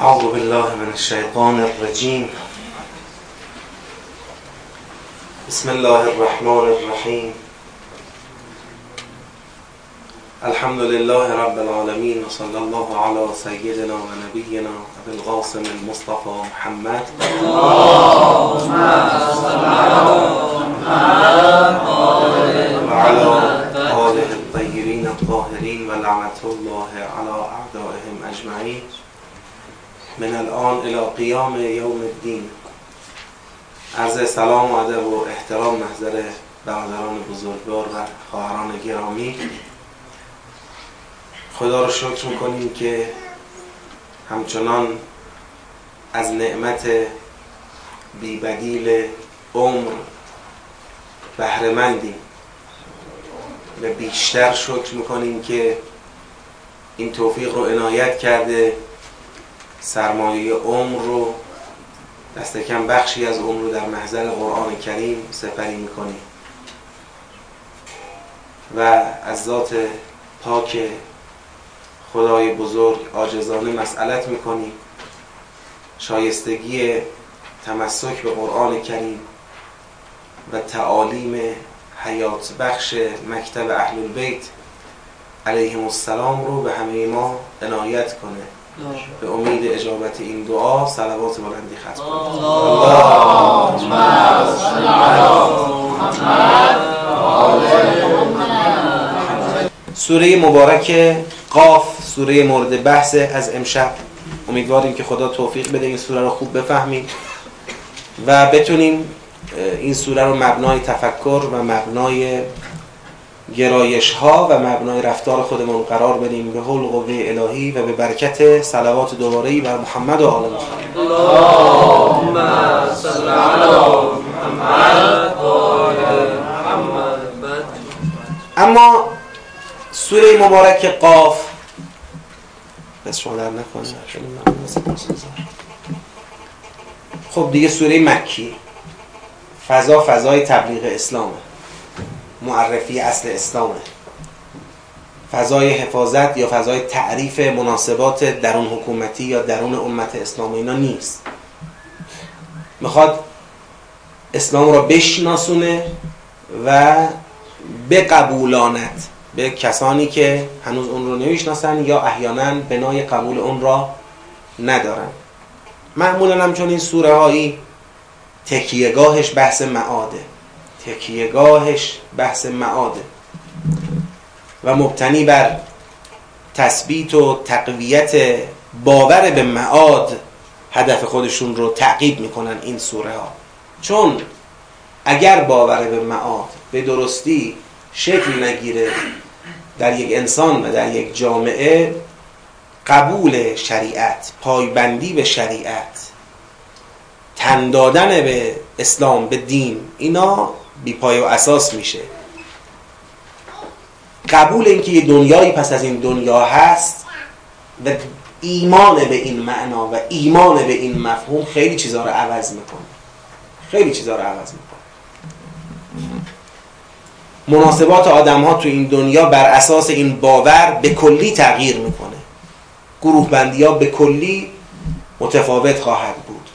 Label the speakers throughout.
Speaker 1: أعوذ بالله من الشيطان الرجيم. بسم الله الرحمن الرحيم. الحمد لله رب العالمين وصلى الله على سيدنا ونبينا أبي القاسم المصطفى محمد.
Speaker 2: اللهم صل على محمد
Speaker 1: وعلى آله الطيبين الطاهرين ولعنة الله على أعدائهم أجمعين. من الآن إلى قیام یوم الدین. عرض سلام و ادب و احترام محضر برادران بزرگوار و خواهران گرامی. خدا رو شکر می‌کنیم که همچنان از نعمت بیبدیل عمر بهرهمندیم. و بیشتر شکر می‌کنیم که این توفیق رو عنایت کرده سرمایه عمر رو دست کم بخشی از عمر رو در محضر قرآن کریم سپری می‌کنیم و از ذات پاک خدای بزرگ عاجزانه مسئلت می‌کنیم شایستگی تمسک به قرآن کریم و تعالیم حیات بخش مکتب اهل البیت علیهم السلام رو به همه ما عنایت کنه. به امید اجابت این دعا صلوات بلندی ختم کنید
Speaker 2: اللهم صل محمد
Speaker 1: سوره مبارک قاف سوره مورد بحث از امشب. امیدواریم که خدا توفیق بده این سوره رو خوب بفهمیم و بتونیم این سوره رو مبنای تفکر و مبنای گرایش ها و مبنای رفتار خودمون قرار بدیم به حول قوه الهی و به برکت صلوات دوباره بر محمد و آل محمد.
Speaker 2: اللهم صل على محمد وآل محمد.
Speaker 1: اما سوره مبارک قاف بس شما در نکنه. خب دیگه سوره مکی. فضا فضای تبلیغ اسلامه. معرفی اصل اسلامه. فضای حفاظت یا فضای تعریف مناسبات درون حکومتی یا درون امت اسلامی اینا نیست. می‌خواد اسلام را بشناسونه و بقبولاند به کسانی که هنوز اون رو نمی‌شناسن یا احیانا بنای قبول اون را ندارن. معمولا هم چون این سوره هایی تکیهگاهش بحث معاده. تکیهگاهش بحث معاده و مبتنی بر تثبیت و تقویت باور به معاد هدف خودشون رو تعقیب می‌کنن این سوره ها چون اگر باور به معاد به درستی شکل نگیره در یک انسان و در یک جامعه قبول شریعت پایبندی به شریعت تن دادن به اسلام به دین اینا بی پای و اساس میشه. قبول اینکه یه دنیایی پس از این دنیا هست و ایمان به این معنا و ایمان به این مفهوم خیلی چیزها رو عوض می‌کنه. خیلی چیزها رو عوض می‌کنه. مناسبات آدم ها تو این دنیا بر اساس این باور به کلی تغییر می‌کنه. گروه بندی ها به کلی متفاوت خواهد بود.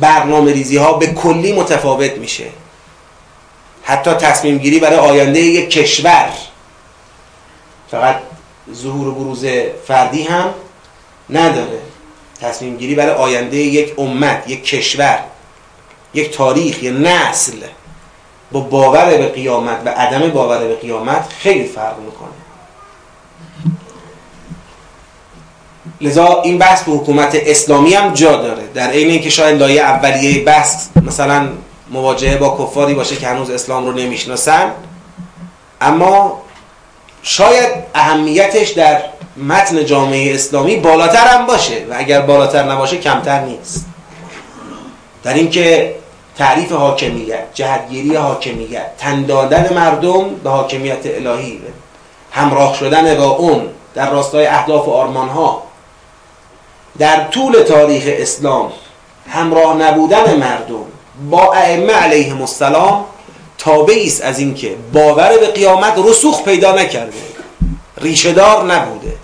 Speaker 1: برنامه ریزی ها به کلی متفاوت میشه. حتی تصمیم گیری برای آینده یک کشور. فقط ظهور و بروز فردی هم نداره. تصمیم گیری برای آینده یک امت یک کشور یک تاریخ یک نسل. با باور به قیامت و عدم باور به قیامت خیلی فرق می‌کنه. لذا این بحث به حکومت اسلامی هم جا داره. در عین اینکه شاید لایه اولیه بحث مثلا مواجهه با کفاری باشه که هنوز اسلام رو نمی‌شناسن. اما شاید اهمیتش در متن جامعه اسلامی بالاتر هم باشه و اگر بالاتر نباشه کمتر نیست. در اینکه تعریف حاکمیت جهتگیری حاکمیت تن دادن مردم به حاکمیت الهی همراه شدن با اون در راستای اهداف و آرمان ها در طول تاریخ اسلام همراه نبودن مردم با ائمه علیهم السلام تابعی است از اینکه باور به قیامت رسوخ پیدا نکرده ریشهدار نبوده.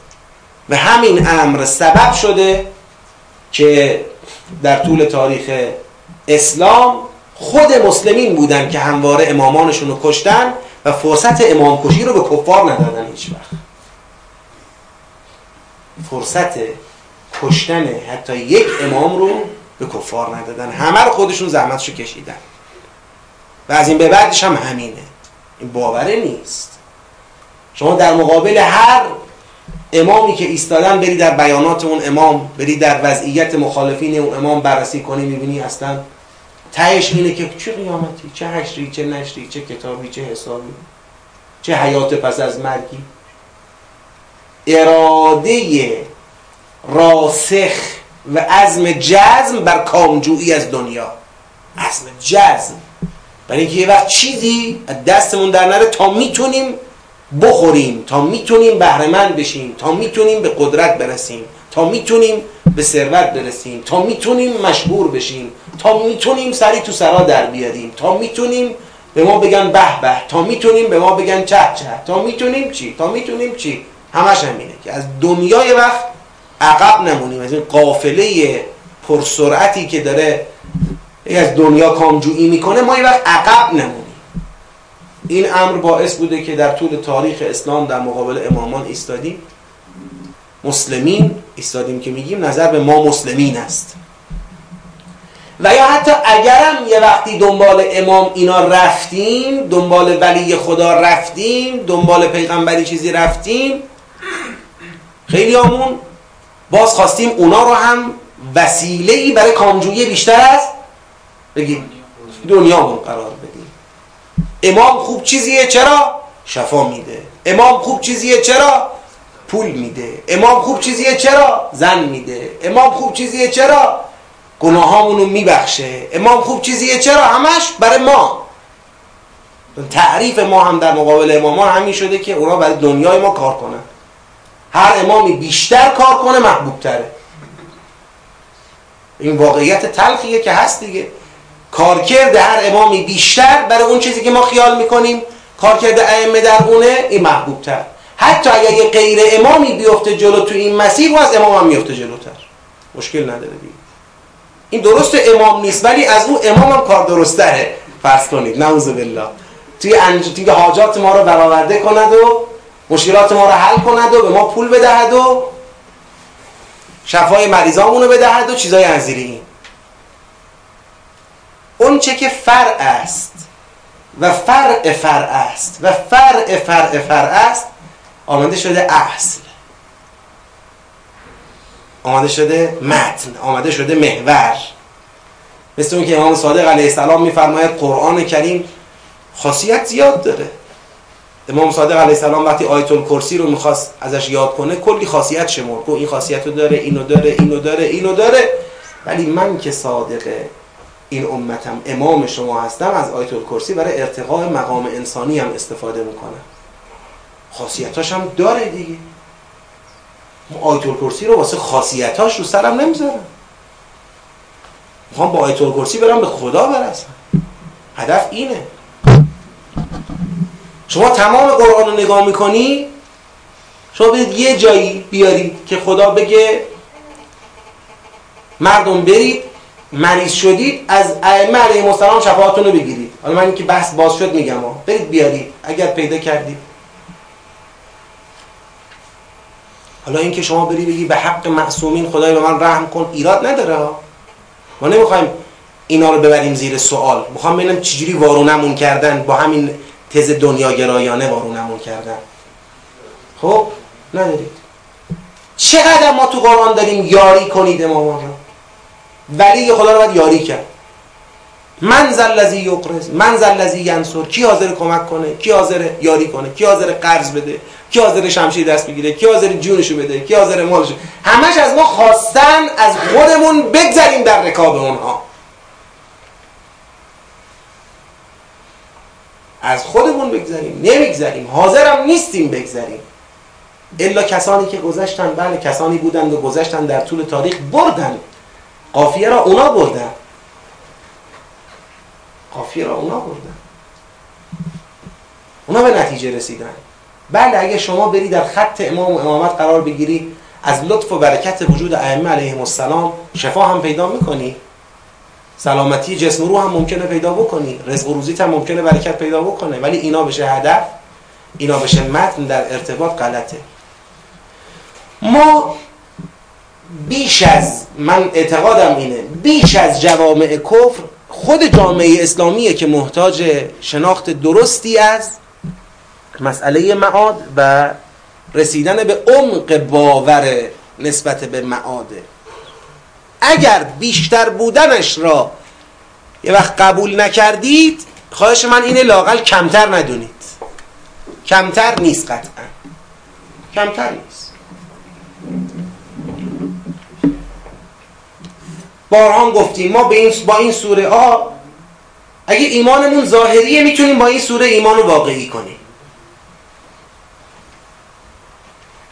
Speaker 1: و همین امر سبب شده که در طول تاریخ اسلام خود مسلمین بودن که همواره امامانشون رو کشتن و فرصت امام کشی رو به کفار ندادن هیچ وقت. فرصت کشتن حتی یک امام رو به کفار ندادن. همه رو خودشون زحمتشو کشیدن. و از این به بعدش هم همینه. این باوره نیست. شما در مقابل هر امامی که ایستادن بری در بیانات اون امام بری در وضعیت مخالفین اون امام بررسی کنی می‌بینی اصلا تهش اینه که چه قیامتی؟ چه حشری چه نشری چه کتابی چه حسابی؟ چه حیات پس از مرگی؟ اراده راسخ و عزم جزم بر کامجویی از دنیا عزم جزم برای اینکه یه وقت چیزی از دستمون در نره تا می‌تونیم بخوریم تا می‌تونیم بهرهمند بشیم تا می‌تونیم به قدرت برسیم تا می‌تونیم به ثروت برسیم تا می‌تونیم مشهور بشیم تا می‌تونیم سری تو سرا در بیاریم تا می‌تونیم به ما بگن به به تا می‌تونیم به ما بگن چه چه تا می‌تونیم چی تا می‌تونیم چی همش همینه که از دنیای وقت عقب نمونیم. از این قافله پرسرعتی که داره از دنیا کامجویی می‌کنه ما یه وقت عقب نمونیم. این امر باعث بوده که در طول تاریخ اسلام در مقابل امامان ایستادیم. مسلمین ایستادیم که میگیم نظر به ما مسلمین است. و یا حتی اگرم یه وقتی دنبال امام اینا رفتیم دنبال ولی خدا رفتیم دنبال پیغمبری چیزی رفتیم خیلی همون باز خواستیم اونا رو هم وسیله ای برای کامجویی بیشتر از بگید دنیامون قرار بدیم. امام خوب چیزیه؟ چرا؟ شفا میده. امام خوب چیزیه؟ چرا؟ پول میده. امام خوب چیزیه؟ چرا؟ زن میده. امام خوب چیزیه؟ چرا؟ گناهامونو میبخشه. امام خوب چیزیه؟ چرا؟ همش برای ما. تعریف ما هم در مقابل امامان همین شده که اونا برای دنیای ما کار کنن. هر امامی بیشتر کار کنه محبوب تره این واقعیت تلخیه که هست دیگه. کارکرد هر امامی بیشتر برای اون چیزی که ما خیال می‌کنیم کارکرد ائمه در اونه این محبوب تر حتی اگر یه غیر امامی بیفته جلو تو این مسیر و از امام هم میفته جلوتر. مشکل نداره دیگه. این درست امام نیست ولی از اون امام هم کار درست داره فرض کنید نعوذ بالله. توی انج... توی حاجات ما رو برآورده کند و مشکلات ما رو حل کند و به ما پول بدهد و شفای مریضامون رو بدهد و چیزای انزیری اون چه که فرع است و فرع فرع است و فرع فرع فرع است آمده شده اصل. آمده شده متن آمده شده محور. مثل اون که امام صادق علیه السلام میفرماید قرآن کریم خاصیت زیاد داره. امام صادق علیه السلام وقتی آیت الکرسی رو می‌خواست ازش یاد کنه کلی خاصیت شمرد. گفت این خاصیت رو داره اینو داره اینو داره اینو داره. ولی من که صادقه این امتم امام شما هستم از آیت الکرسی برای ارتقاء مقام انسانی هم استفاده می‌کنم. خاصیتاش هم داره دیگه. آیت الکرسی رو واسه خاصیتاش رو سرم نمی‌ذارم. می‌خوام با آیت الکرسی برم به خدا برسم. هدف اینه. شما تمام قرآن رو نگاه می‌کنی شما برید یه جایی بیارید که خدا بگه مردم برید مریض شدید از ائمه علیهم السلام شفاعتون رو بگیرید. حالا من اینکه بحث باز شد میگم ها برید بیارید اگر پیدا کردید. حالا اینکه شما بری بگی به حق معصومین خدای به من رحم کن ایراد نداره ما نمی‌خوایم اینا رو ببریم زیر سوال. می‌خوام ببینم چجوری وارونمون کردن با همین تز دنیاگرایانه وارونمون کردن. خب ندارید. چقدر ما تو قرآن داریم یاری کنید امامان رو ولی خدا رو باید یاری کرد. من زلزی یقرز من زلزی ینصر کی حاضر کمک کنه؟ کی حاضر یاری کنه؟ کی حاضر قرض بده؟ کی حاضر شمشیر دست بگیره؟ کی حاضر جونشو بده؟ کی حاضر مالشو؟ همش از ما خواستن از خودمون بگذریم در رکاب اونها. از خودمون بگذریم. نمیگذریم. حاضرم نیستیم بگذریم. الا کسانی که گذشتن بله کسانی بودند و گذشتن در طول تاریخ بردن. قافیه را اونا بردن. قافیه را اونا بردن. اونا به نتیجه رسیدن. بله اگه شما بری در خط امام و امامت قرار بگیری از لطف و برکت وجود ائمه علیهم السلام شفا هم پیدا می‌کنی. سلامتی جسم و روح هم ممکنه پیدا بکنی. رزق و روزیت هم ممکنه برکت پیدا بکنه. ولی اینا بشه هدف اینا بشه متن در ارتباط غلطه. ما بیش از من اعتقادم اینه بیش از جوامع کفر خود جامعه اسلامیه که محتاج شناخت درستی از مسئله معاد و رسیدن به عمق باور نسبت به معاده. اگر بیشتر بودنش را یه وقت قبول نکردید خواهش من اینه لاقل کمتر ندونید. کمتر نیست قطعا. کمتر نیست. بارها گفتیم ما به این با این سوره ها اگه ایمانمون ظاهریه می‌تونیم با این سوره ایمان رو واقعی کنیم.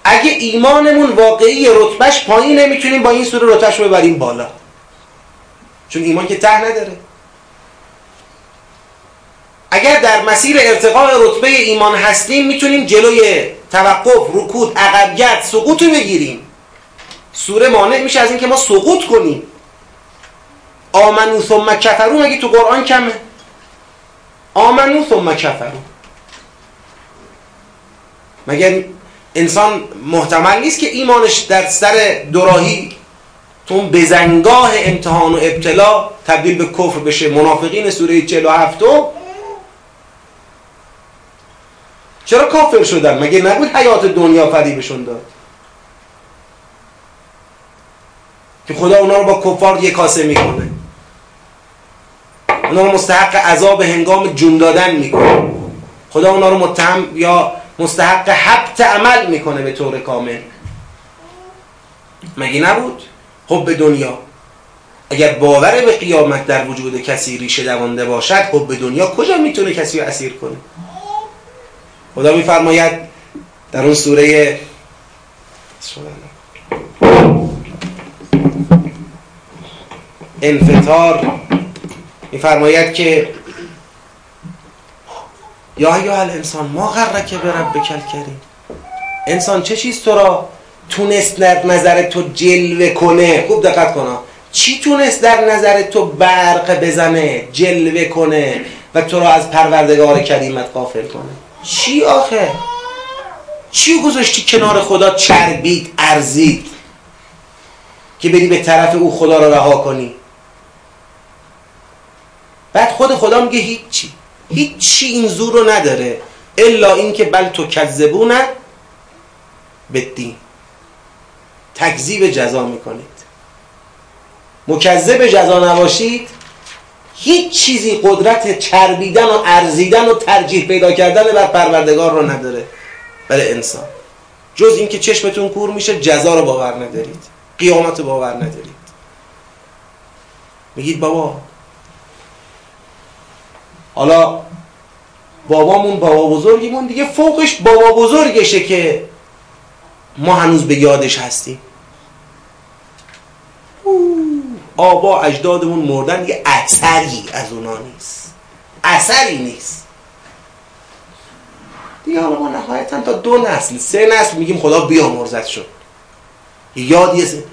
Speaker 1: اگه ایمانمون واقعی رتبهش پایینه می‌تونیم با این سوره رتبهش رو ببریم بالا. چون ایمان که ته نداره. اگر در مسیر ارتقاء رتبه ایمان هستیم می‌تونیم جلوی توقف رکود عقبیت سقوط رو بگیریم. سوره مانع میشه از اینکه ما سقوط کنیم. آمنو ثم کفرو مگه تو قرآن کمه؟ آمنو ثم کفرو مگر انسان محتمل نیست که ایمانش در سر دوراهی تو اون بزنگاه امتحان و ابتلا تبدیل به کفر بشه. منافقین سوره 47 چرا کافر شدن؟ مگه نبود حیات دنیا فریبشون داد؟ که خدا اونا رو با کفار یک کاسه می‌کنه. اونا رو مستحق عذاب هنگام جون دادن می‌کنه. خدا اونا رو متهم یا مستحق حبت عمل می‌کنه به طور کامل. مگه نبود؟ حب دنیا. اگر باور به قیامت در وجود کسی ریشه دوانده باشد حب دنیا کجا می‌تونه کسی رو اسیر کنه؟ خدا میفرماید در اون سوره انفطار میفرماید که یا یا الانسان ما غرک به رب کریم انسان چه چیز تو را تونست در نظر تو جلوه کنه؟ خوب دقت کن چی تونست در نظر تو برق بزنه؟ جلوه کنه و تو را از پروردگار کریمت غافل کنه. چی آخه؟ چی گذاشتی کنار خدا چربید ارزید که بری به طرف او خدا را رها کنی. بعد خود خدا میگه هیچی. هیچی این زور رو نداره. الا اینکه بل تو کذبونه بدین تکذیب جزا می‌کنید. مکذب جزا نباشید هیچ چیزی قدرت چربیدن و ارزیدن و ترجیح پیدا کردن بر پروردگار رو نداره برای انسان. جز اینکه چشمتون کور میشه جزا رو باور ندارید. قیامت رو باور ندارید. میگید بابا حالا بابامون بابا بزرگیمون دیگه فوقش بابا بزرگشه که ما هنوز به یادش هستیم. آبا اجدادمون مردن یه اثری از اونا نیست. اثری نیست. دیگه حالا ما نهایتا تا دو نسل سه نسل میگیم خدا بیامرزت شد. یادی سه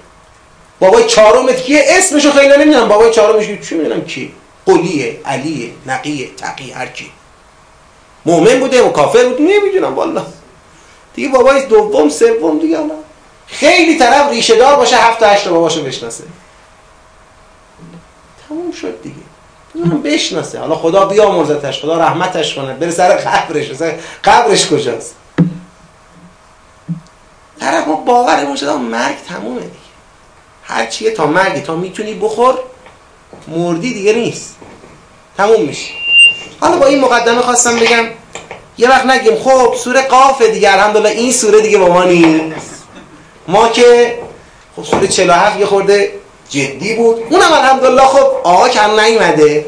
Speaker 1: بابای چهارمت کیه؟ اسمشو خیلی نمی‌دونم. بابای چهارمش چی می‌دونم؟ کی؟ قلیه علیه نقیه تقی هر کی. مؤمن بوده و کافر بود نمی‌دونم والا دیگه بابای دوم سوم دیگه حالا. خیلی طرف ریشه دار باشه هفت هشت باباشو بشناسه. تموم شد دیگه. اونم بشناسه. حالا خدا بیامرزتش خدا رحمتش کنه. بره سر قبرش. سر قبرش کجاست؟ طرف ما باورمون شده مرگ تمومه دیگه. هر چیه تا مرگی. تا می‌تونی بخور مردی دیگه نیست. تموم میشه. حالا با این مقدمه خواستم بگم یه وقت نگیم. خب سوره قافه دیگه. الحمدلله این سوره دیگه با ما نیست. ما که خب سوره 47 یه خورده جدی بود. اونم الحمدلله خب آقا کم نیومده.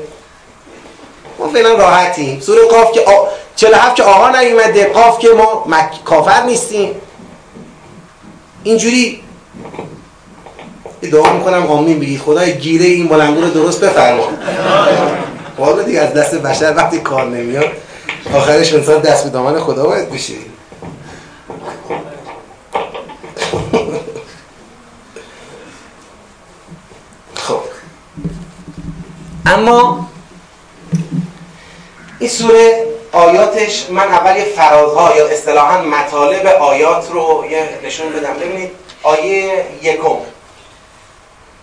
Speaker 1: ما فعلا راحتیم. سوره قاف که آ... 47 که آقا نیومده. قاف که ما مک... کافر نیستیم. اینجوری دعا می‌کنم آمین. بگید خدای گیره این بلنگو رو درست بفرما. بالا دیگه از دست بشر وقتی کار نمیاد آخرش انسان دست به دامن خدا باید بشه. خب. اما این سوره آیاتش من اول یه فرازها یا اصطلاحا مطالب آیات رو یه نشون بدم. ببینید آیه یکم.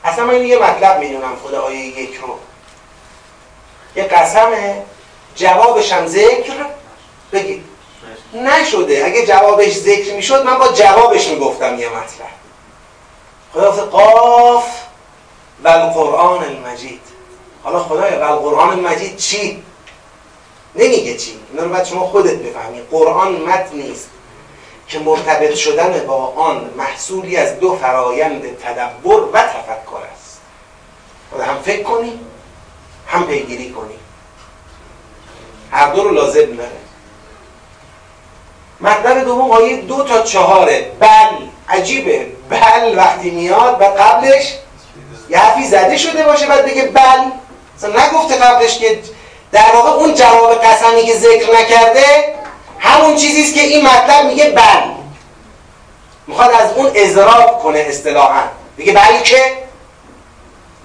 Speaker 1: اصلا من یه مطلب می‌دونم خود آیه یک رو یه قسمه جوابش هم ذکر بگید نشده. اگه جوابش ذکر می‌شد من با جوابش می‌گفتم یه مطلب. خدا قاف و القرآن المجید. حالا خدای و القرآن المجید چی؟ نمیگه چی. اینا رو شما خودت بفهمی. قرآن متن نیست. که مرتبط شدن با آن محصولی از دو فرایند تدبر و تفکر است. خدا هم فکر کنی هم پیگیری کنی. هر دو رو لازم داره مطلب دوم آیه دو تا چهاره. بل عجیبه. بل وقتی میاد و قبلش یه حرفی زده شده باشه بعد بگه بل. مثلا نگفته قبلش که در واقع اون جواب قسمی که ذکر نکرده همون چیزیست که این مطلب میگه بل می‌خواد از اون اضراب کنه اصطلاحا. میگه بلکه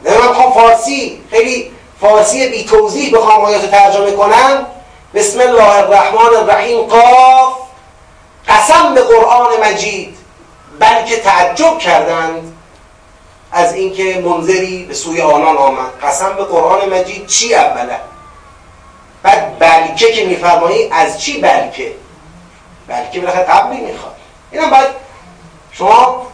Speaker 1: من بخوام فارسی خیلی فارسی بی توضیح بخوام آیات ترجمه کنم. بسم الله الرحمن الرحیم قاف قسم به قرآن مجید. بلکه تعجب کردند از اینکه منذری به سوی آنان آمد. قسم به قرآن مجید چی اوله؟ بعد بلکه که میفرمایی از چی بلکه؟ بلکه بالاخره قبلی می‌خواد. اینم باید شما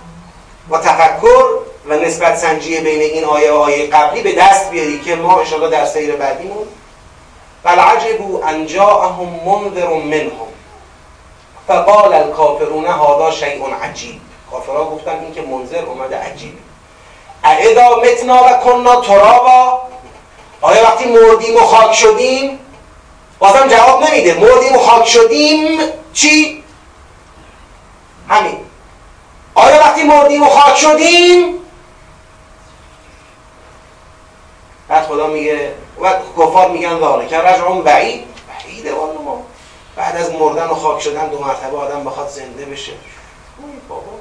Speaker 1: با تفکر و نسبت سنجی بین این آیه و آیه قبلی به دست بیاری که ما انشاءالله در سیر بعدیمون بل عجبوا ان جاءهم منذر منهم. فقال الكافرون هذا شیء عجیب. کافرها گفتن این که منذر اومده عجیب. اعدا متنا و کننا ترابا. آیا وقتی مردیم و خاک شدیم بازم جواب نمیده. مردیم و خاک شدیم. چی؟ همین. آیا وقتی مردیم و خاک شدیم؟ بعد خدا میگه و کفار میگن ذالک رجعون بعید. بعیده والا ما. بعد از مردن و خاک شدن دو مرتبه آدم بخواد زنده بشه. بابا.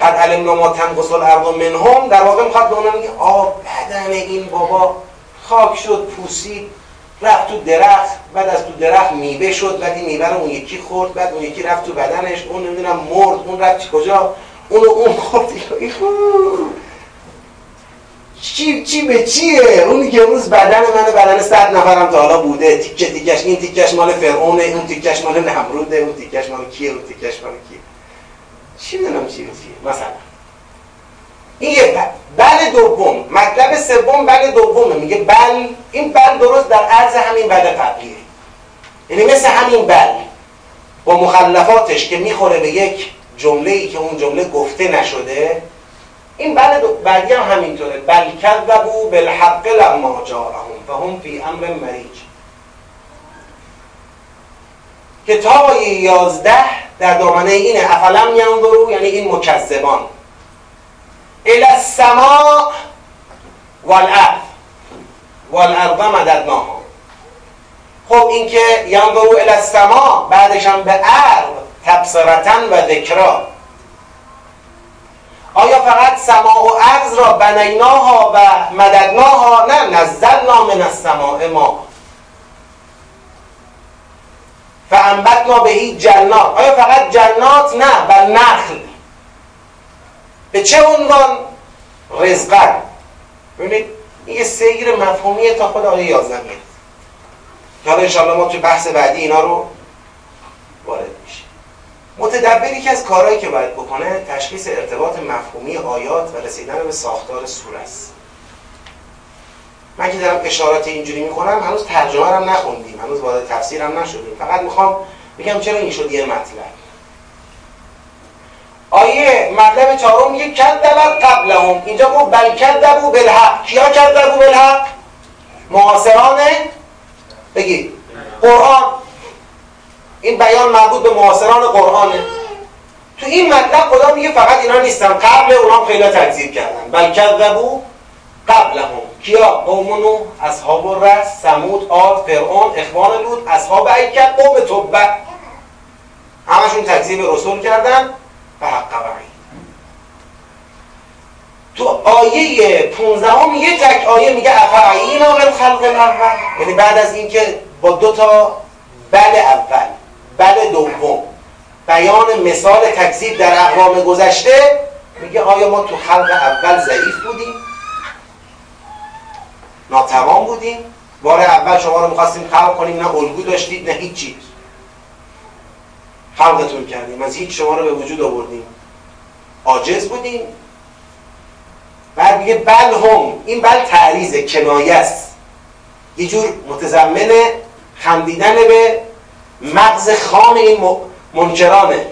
Speaker 1: قد علمنا ما تنقص الارض منهم. در واقع می‌خواد به اونا میگه آ بدن این بابا. خاک شد پوسید رفت تو درخت بعد از تو درخت میوه شد بعد این میوه رو اون یکی خورد بعد اون یکی رفت تو بدنش اون نمی‌دونم مرد اون رفت کجا اون اون خورد چی چی به چیه؟ اونی که روز بدن من بدن صد نفرم تا حالا بوده تیکه تیکش این تیکش مال فرعونه اون تیکش مال نمروده اون تیکش مال کیه اون تیکش مال کیه؟ چی می‌دونم چی چیه؟ مثلا. این یه بل دوم. مطلب سوم بل دومه. میگه بل این بل درست در عرض همین بل قبلیه. یعنی مثل همین بل. با مخلفاتش که می‌خوره به یک جمله ای که اون جمله گفته نشده. این بل بعدی هم همینطوره. بل کذبوا بالحق لما جاءهم فهم فی امر مریج کتاب یازده در دامنه اینه. افلم ینظروا؟ یعنی این مکذبان. الى السماء والارض. والارض مددناها خب این که ینظروا الى السماء بعدش هم به ارض تبصرتا و ذکرا. آیا فقط سماع و ارض را بنیناها و مددناها؟ نه نزلنا من السماء ما. فانبتنا بهی جنات. آیا فقط جنات؟ نه بل نخل. به چه عنوان رزقن ببینید این یه سیر مفهومیه تا خود آیه 11 میاد حالا انشاءالله ما تو بحث بعدی اینا رو وارد میشیم. متدبری که از کارهایی که باید بکنه تشخیص ارتباط مفهومی آیات و رسیدن به ساختار سوره است. من که دارم اشارات اینجوری می‌کنم هنوز ترجمه هم نخوندیم هنوز وارد تفسیر هم نشدیم. فقط می‌خوام بگم چرا این شد یه مطلب. آیه مطلب چهارم میگه کذبت قبلهم. اینجا گفت بل کذبوا بالحق. کیا کذبوا بالحق؟ معاصران بگید قرآن. این بیان مربوط به معاصران قرآنه. تو این مطلب خدا میگه فقط اینا نیستن. قبل اونا خیلی تکذیب کردن. بل کذبوا قبلهم. کیا؟ قوم نوح اصحاب الرس ثمود عاد فرعون اخوان لوط اصحاب ایکل قوم تبع همشون تکذیب رسول کردن. و تو آیه 15 یه تک آیه میگه افعینا بالخلق الاول یعنی بعد از اینکه با دو تا بل اول بل دوم بیان مثال تکذیب در اقوام گذشته میگه آیا ما تو خلق اول ضعیف بودیم؟ ناتوان بودیم؟ بار اول شما رو می‌خواستیم خلق کنیم نه الگو داشتید نه هیچی خلقتون کردیم. از هیچ شما رو به وجود آوردیم. عاجز بودیم. بعد میگه بل هم. این بل تعریض کنایه است. یه جور متضمن خندیدن به مغز خام این منکرانه.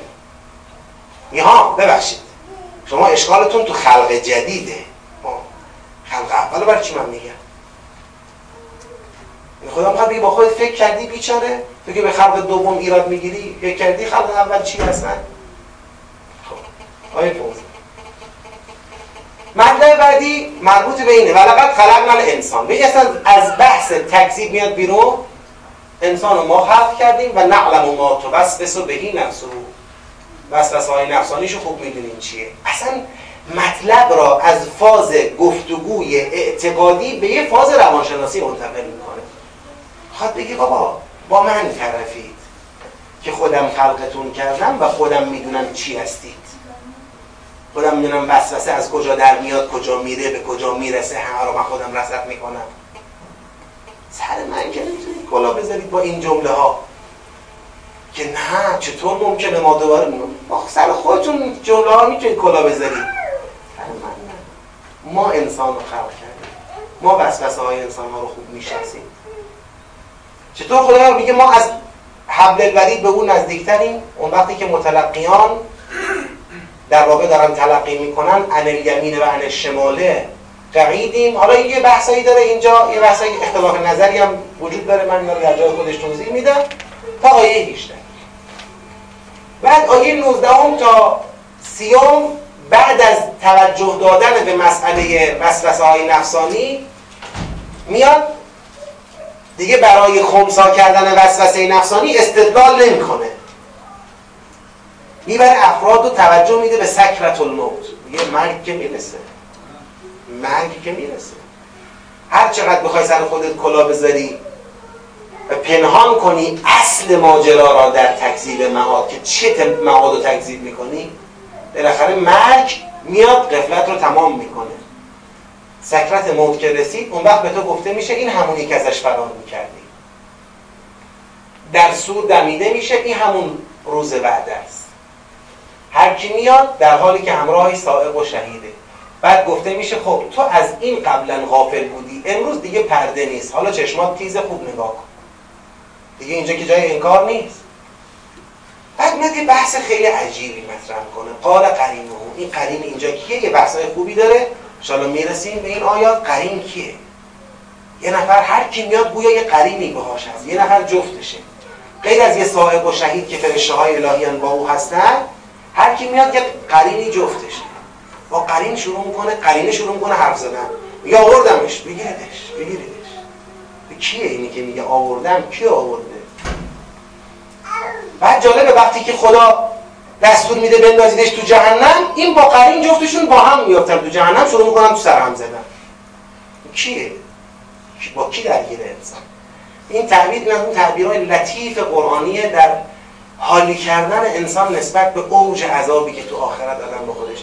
Speaker 1: ها ببخشید. شما اشکالتون تو خلق جدیده. خلق اول. برای چی من میگم؟ خدا می‌خواد بگه با خودت فکر کردی بیچاره؟ تو که به خلق دوم ایراد می‌گیری فکر کردی خلق اول چی هستن خب آیه مطلب بعدی مربوط به اینه. ولقد خلقنا الانسان. بگه از بحث تکذیب میاد بیرون. انسان رو ما خلق کردیم و نعلم ما تو بس و بهی نفسو وسوسه های نفسانیشو خوب می‌دونیم چیه. اصلا مطلب را از فاز گفتگوی اعتقادی به یه فاز روانشناسی منتقل می‌کنه. خواهد بگی بابا با من طرفید که خودم خلقتون کردم و خودم می‌دونم چی هستید. خودم می‌دونم وسوسه از کجا در میاد کجا میره به کجا می‌رسه همه رو من خودم رصد می‌کنم. سر من که نمی‌تونید کلا بذارید با این جمله ها که نه چطور ممکنه ما دوباره ما سر خودتون جمله ها می‌تونید کلا بذارید. ما انسان رو خلق کردیم. ما وسوسه های انسان ها رو خوب می‌شناسیم. چطور خدا میگه ما از حبل الورید به اون نزدیکتریم؟ اون وقتی که متلقیان در واقع دارن تلقی می‌کنن ان الیمین و ان شماله قعیدیم. حالا یه بحثایی داره اینجا یه بحثایی اختلاف نظری هم وجود داره. من اینا در جای خودش توضیح میدم. تا آیه 18 بعد آیه 19 تا سیوم بعد از توجه دادن به مسئله وسوسه های نفسانی میاد دیگه برای خمسا کردن وسوسه نفسانی استدلال نمی‌کنه. می‌بره افراد رو توجه میده به سکرت الموت. میگه مرگ که می‌رسه. مرگ که می‌رسه. هر چقدر بخوای سر خودت کلا بذاری و پنهان کنی اصل ماجرا را در تکذیب معاد که چه معاد رو تکذیب می‌کنی؟ بالاخره مرگ میاد قفلت رو تمام می‌کنه. سکرت موت که رسید اون وقت به تو گفته میشه این همونی که ازش فرار می‌کردی. در سور دمیده میشه این همون روز بعد است. هر کی میاد در حالی که همراهی سائق و شهیده. بعد گفته میشه خب تو از این قبلا غافل بودی. امروز دیگه پرده نیست. حالا چشمات تیز خوب نگاه کن. دیگه اینجا که جای انکار نیست. بعد میاد یه بحث خیلی عجیبی مطرح کنه قال قرینه. این قرین اینجا کیه؟ یه بحثای خوبی داره. ان می‌رسیم به این آیات قرین کیه؟ یه نفر هر کی میاد گویا یه قرینی باهاش هست. یه نفر جفتشه. غیر از یه صاحب و شهید که فرشته های الهیان با او هستن هر کی میاد یه قرینی جفتشه. با قرین شروع می‌کنه قرینه شروع می‌کنه حرف زدن. میگه آوردمش. بگیردش بگیردش کیه اینی که میگه آوردم؟ کی آورده؟ بعد جالبه وقتی که خدا دستور میده بندازیدش تو جهنم. این با قرین جفتشون با هم میافتن تو جهنم. شروع می‌کنن تو سر هم زدن کیه؟ با کی درگیره انسان؟ این تعبیر از اون تعبیرهای لطیف قرآنیه در حالی کردن انسان نسبت به اوج عذابی که تو آخرت آدم به خودش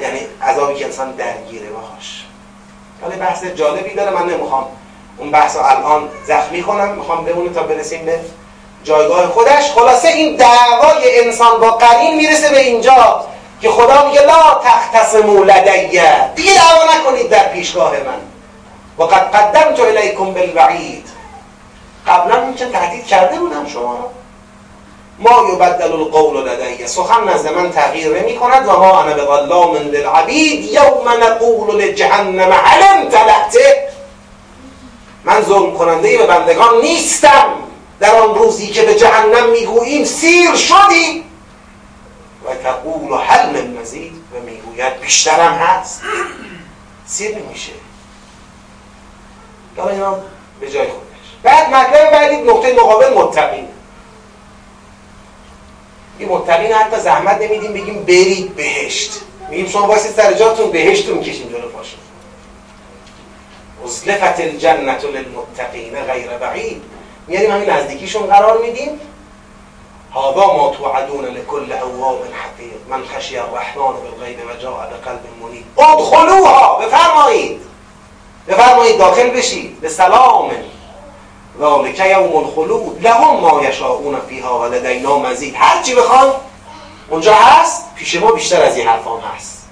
Speaker 1: یعنی عذابی که انسان درگیره باهاش. حالا بحث جالبی داره. من نمی‌خوام اون بحث الان زخمی کنم. می‌خوام بمونه تا برسیم به جایگاه خودش. خلاصه این دعوای انسان با قرین می‌رسه به اینجا که خدا میگه لا تختصموا لدیه دیگه دعوا نکنید در پیشگاه من. و قد قدمت الیکم بالوعید. قبلا این چه تهدید کرده بودم شما ما یبدل القول لدی. سخن نزد من تغییر نمی کند و ما انا بظلام للعبید یوم نقول لجهنم علم تلعته من ظلم کننده به بندگان نیستم. در آن روزی که به جهنم می‌گوییم سیر شدی. و تقول حل من مزید. و می‌گوید بیشترم هست. سیر نمیشه. حالا اینا به جای خودش. بعد مطلب بعدی نقطه مقابل متقین. این متقین حتی زحمت نمیدیم بگیم برید بهشت. میگیم شما واسه سر جاتون بهشتون می‌کشیم جلو پاشون ازلفت الجنت للمتقین غیر بعید. میاریم همین نزدیکیشون قرار میدیم. هذا ما توعدون لكل اواب حقیق من خشی الرحمن بالغیب و جاء بقلب منیب ادخلوها. بفرمایید. بفرمایید داخل بشید. به سلام ذالک یوم الخلود. لهم ما یشاءون فیها و لدینا مزید هر چی بخوان اونجا هست. پیش ما بیشتر از این حرفان هست.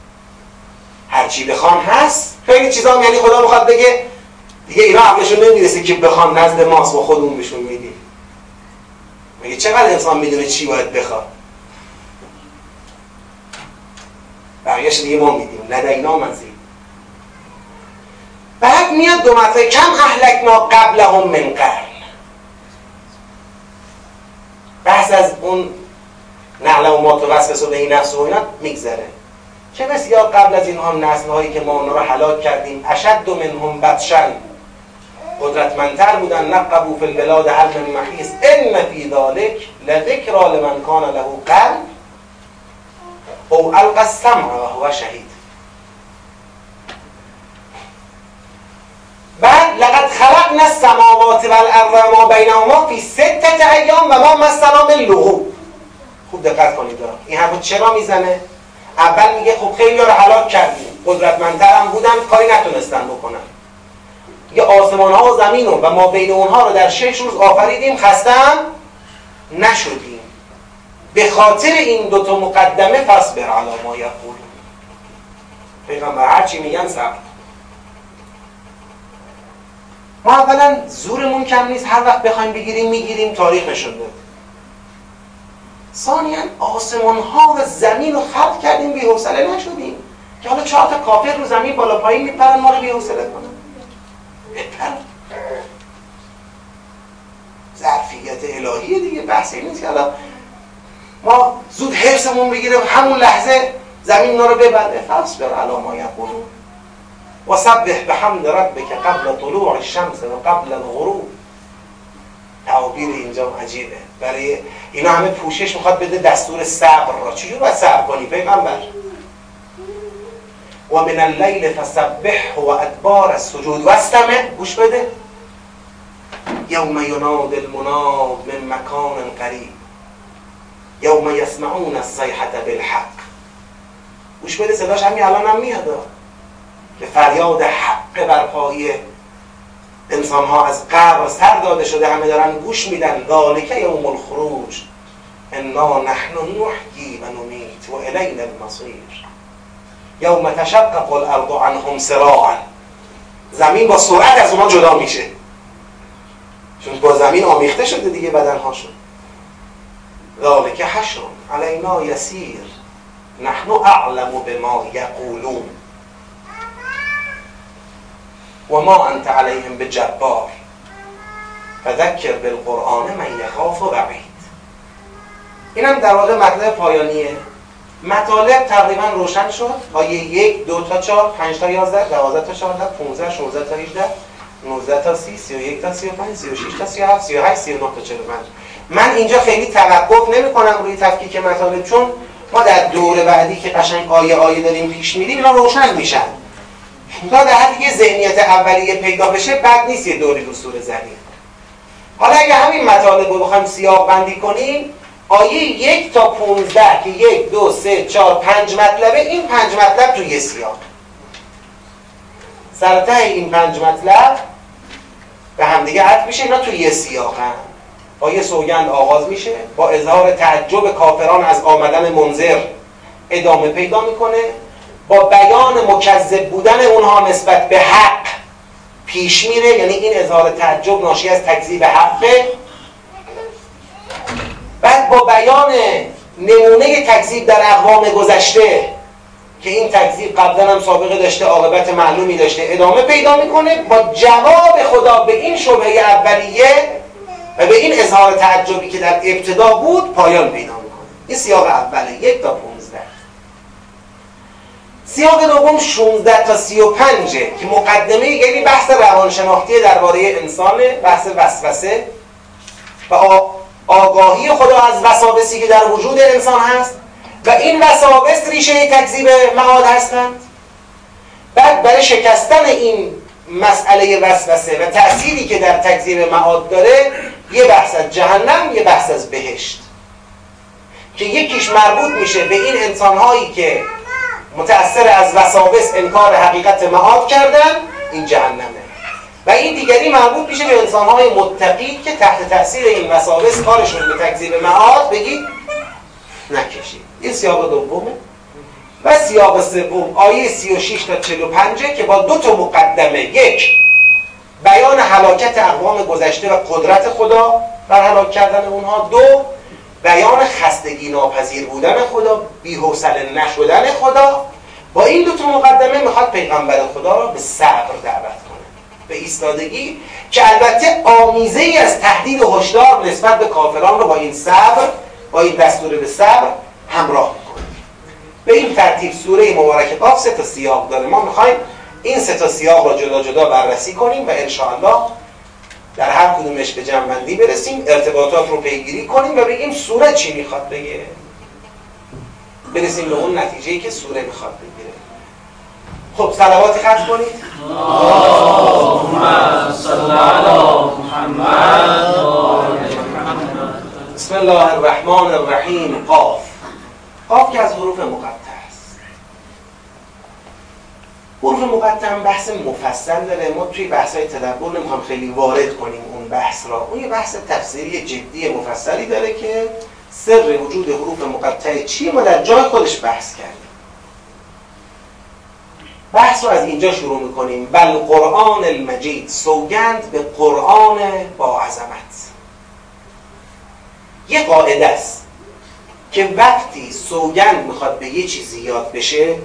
Speaker 1: هر چی بخوان هست. خیلی چیزا یعنی خدا می‌خواد بگه دیگه اینا عقلشون نمی‌رسه که بخوان نزد ماست با خودمون بهشون میدیم. میگه چقدر انسان می‌دونه چی باید بخواد؟ بقیهش دیگه ما میدیم. لدینا مزید بعد میاد دو مرتبه کم اهلکنا قبلهم من قرن. بحث از اون نعلم و ما تو وسوسه به این نفس و اینا میگذره. چه بسیار قبل از اینها هم نسل هایی که ما اونا رو هلاک کردیم اشد منهم بدشن. قدرتمندتر بودن نقبو فی البلاد هل من محیص. ان فی ذلک لذکرا لمن کان له قلب. او القى السمع و هو شهید. بعد لقد خلقنا السماوات والارض ما بینهما فی ستت ایام و ما مسنا من خوب دقت کنید این حرفو چرا می‌زنه؟ اول میگه خب خیلی رو هلاک کردیم. قدرتمندتر هم بودن کاری نتونستن بکنن. یه آسمان ها و زمین و ما بین اونها رو در شش روز آفریدیم خستم نشدیم. به خاطر این دوتا مقدمه فصبر علی ما یقول. پیغمبر هرچی میگن صبر ما اولا زورمون کم نیست هر وقت بخوایم بگیریم می‌گیریم تاریخ داد ثانیا آسمان ها و زمین رو خلق کردیم بی حوصله نشدیم. که حالا چهار تا کافر رو زمین بالا پایین میپرن ما رو بی حوصله کنن. الهیه دیگه بحثی نیست که حالا ما زود حرسمون بگیره همون لحظه زمین رو ببنده. فاصبر علی ما یقولون و سبح بحمد ربک قبل طلوع الشمس و قبل الغروب. تعابیر اینجا عجیبه. برای اینا همه پوشش می‌خواد بده دستور صبر را. چجور باید صبر کنی پیغمبر؟ و من اللیل فسبح و ادبار السجود. واستمع گوش بده. یوم یناد المناد من مکان قریب. یوم یسمعون الصیحة بالحق. گوش بده صداش همین الان هم میاد. که فریاد حق برپایی انسان ها از قبر سر داده شده همه دارن گوش میدن. ذالک یوم الخروج. انا نحن نحیی و نمیت و الینا المصیر. یوم تشقق الارض عنهم سراعا. زمین با سرعت از اونها جدا میشه. چون با زمین آمیخته شده دیگه بدنهاشون ذالک حشر علینا یسیر. نحن اعلم بما یقولون. و ما انت علیهم بجبار. فذکر بالقرآن من یخاف و بعید. اینم در واقع مطلب پایانیه. مطالب تقریبا روشن شد. آیه یک دو تا چهار پنج تا یازده دوازده تا چهارده پونزده شونزده تا هیجده 19 تا 30 31 تا 35 36 تا 37 38 39 تا 45 من اینجا خیلی توقف نمی کنم روی تفکیک مطالب چون ما در دور بعدی که قشنگ آیه آیه داریم پیش میریم اینا روشن میشن. تا در حد یه ذهنیت اولیه پیدا بشه بد نیست یه دوری رو سوره زنیم حالا اگه همین مطالب رو بخوایم سیاق بندی کنیم آیه یک تا 15 که یک دو سه چهار پنج مطلبه این پنج مطلب توی سیاق. سرته این پنج مطلب به همدیگه عطف میشه اینا تو یه سیاه هم با یه سوگند آغاز میشه با اظهار تعجب کافران از آمدن منظر ادامه پیدا می‌کنه. با بیان مکذب بودن اونها نسبت به حق پیش میره یعنی این اظهار تعجب ناشی از تکذیب حقه. بعد با بیان نمونه تکذیب در اقوام گذشته که این تکذیب قبلا هم سابقه داشته عاقبت معلومی داشته ادامه پیدا می‌کنه با جواب خدا به این شبهه اولیه و به این اظهار تعجبی که در ابتدا بود پایان پیدا می‌کنه. این سیاق اوله یک تا پونزده. سیاق دوم 16 تا 35 که مقدمه یعنی بحث روانشناختی درباره انسان بحث وسوسه و آگاهی خدا از وساوسی که در وجود انسان هست. و این وساوس ریشه تکذیب معاد هستند. بعد برای شکستن این مسئله وسوسه و تأثیری که در تکذیب معاد داره یه بحث از جهنم یه بحث از بهشت. که یکیش مربوط میشه به این انسانهایی که متأثر از وساوس انکار حقیقت معاد کردن این جهنمه. و این دیگری مربوط میشه به انسانهای متقی که تحت تأثیر این وساوس کارشون به تکذیب معاد بگید نکشید. این سیاق دومه. و سیاق سوم آیه 36 تا 45 که با دو تا مقدمه یک بیان حلاکت اقوام گذشته و قدرت خدا بر هلاک کردن اونها. دو بیان خستگی ناپذیر بودن خدا بی‌حوصله نشدن خدا. با این دو تا مقدمه می‌خواد پیغمبر خدا را به صبر دعوت کنه به ایستادگی که البته آمیزه ای از تهدید و هشدار نسبت به کافران رو با این صبر با این دستور به صبر همراه می‌کنه. به این ترتیب سوره مبارکه قاف سه تا سیاق داره. ما می‌خوایم این سه تا سیاق را جدا جدا بررسی کنیم و انشاءالله در هر کدومش به جنبندی برسیم ارتباطات رو پیگیری کنیم و بگیم سوره چی می‌خواد بگه. برسیم به اون نتیجه که سوره می‌خواد بگیره. خب صلواتی خط کنید.
Speaker 2: اللهم صل على محمد.
Speaker 1: بسم الله الرحمن الرحیم. قاف. قاف که از حروف مقطع است حروف مقطع هم بحث مفصل داره. ما توی بحث های تدبر نمی‌خوام خیلی وارد کنیم اون بحث را. اون یه بحث تفسیری جدی مفصلی داره که سر وجود حروف مقطع چیه؟ ما در جای خودش بحث کردیم. بحث رو از اینجا شروع می‌کنیم. بل قرآن المجید سوگند به قرآن با عظمت. یه قاعده است. که وقتی سوگند می‌خواد به یه چیزی یاد بشه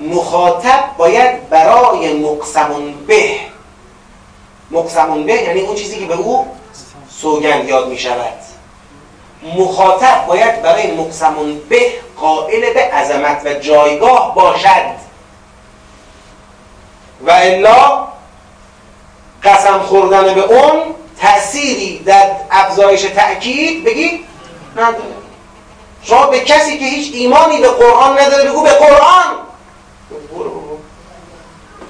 Speaker 1: مخاطب باید برای مقسمون به. مقسمون به یعنی اون چیزی که به او سوگند یاد می‌شود. مخاطب باید برای مقسمون به قائل به عظمت و جایگاه باشد. و الا قسم خوردن به اون تأثیری در افزایش تأکید بگید نداره. شما به کسی که هیچ ایمانی به قرآن نداره بگو به قرآن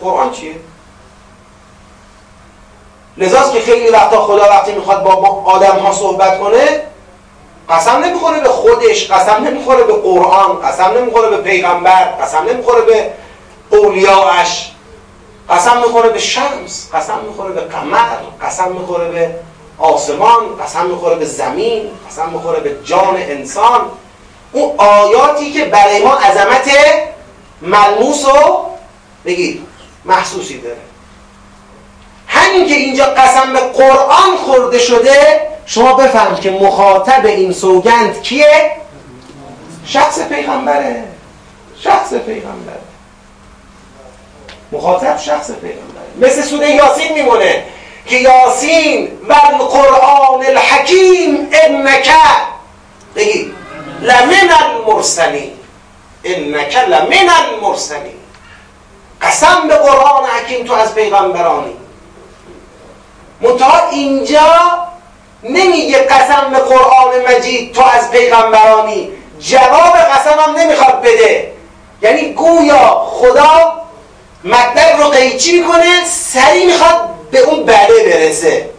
Speaker 1: قرآن چیه؟ لذاست که خیلی وقتا خدا وقتی می‌خواد با آدم ها صحبت کنه قسم نمی‌خوره به خودش قسم نمی‌خوره به قرآن قسم نمی‌خوره به پیغمبر قسم نمی‌خوره به اولیاءش قسم می‌خوره به شمس قسم می‌خوره به قمر قسم می‌خوره به آسمان قسم می‌خوره به زمین قسم می‌خوره به جان انسان. اون آیاتی که برای ما عظمت ملموس و بگید محسوسی داره. همین که اینجا قسم به قرآن خورده شده شما بفهم که مخاطب این سوگند کیه؟ شخص پیغمبره. شخص پیغمبره. مخاطب شخص پیغمبره. مثل سوره یاسین میمونه. که یاسین و القرآن الحکیم انک بگید لمن المرسلین. انک لمن المرسلین. قسم به قرآن حکیم تو از پیغمبرانی. منتها اینجا نمیگه قسم به قرآن مجید تو از پیغمبرانی. جواب قسم هم نمی‌خواد بده. یعنی گویا خدا مطلب رو قیچی می‌کنه سریع می‌خواد به اون بله برسه.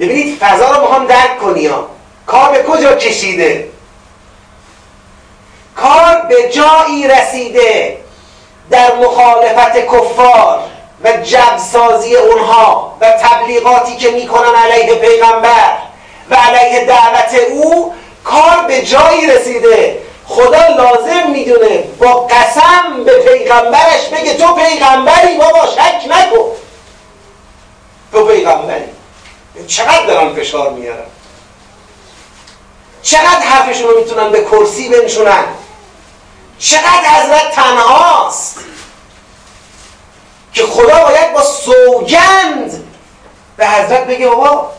Speaker 1: ببینید فضا رو می‌خوام درک کنی ها. کار به کجا کشیده؟ کار به جایی رسیده در مخالفت کفار و جبسازی اونها و تبلیغاتی که می‌کنن علیه پیغمبر و علیه دعوت او کار به جایی رسیده خدا لازم می‌دونه با قسم به پیغمبرش بگه تو پیغمبری بابا شک نکن. تو پیغمبری. چقدر دارن فشار میارن چقدر حرفشون رو می‌تونن به کرسی بنشونن. چقدر حضرت تنهاست. که خدا باید با سوگند به حضرت بگه بابا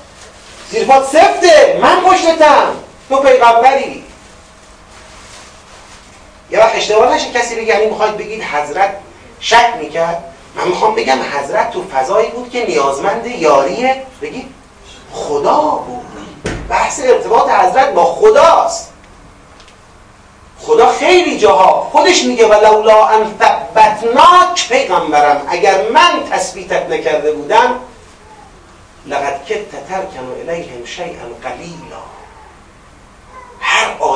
Speaker 1: زیرپات سفته من پشتتم تو پیغمبری. یه وقت اشتباه نشه کسی بگه یعنی می‌خواید بگید حضرت شک می‌کرد. من می‌خوام بگم حضرت تو فضایی بود که نیازمند یاری بگید خدا بود. بحث ارتباط حضرت با خداست. خدا خیلی جاها خودش میگه ولولا ان ثبتناک پیغمبرم. اگر من تثبیتت نکرده بودم لقد کت ترکن الیهم شیئا قلیلا.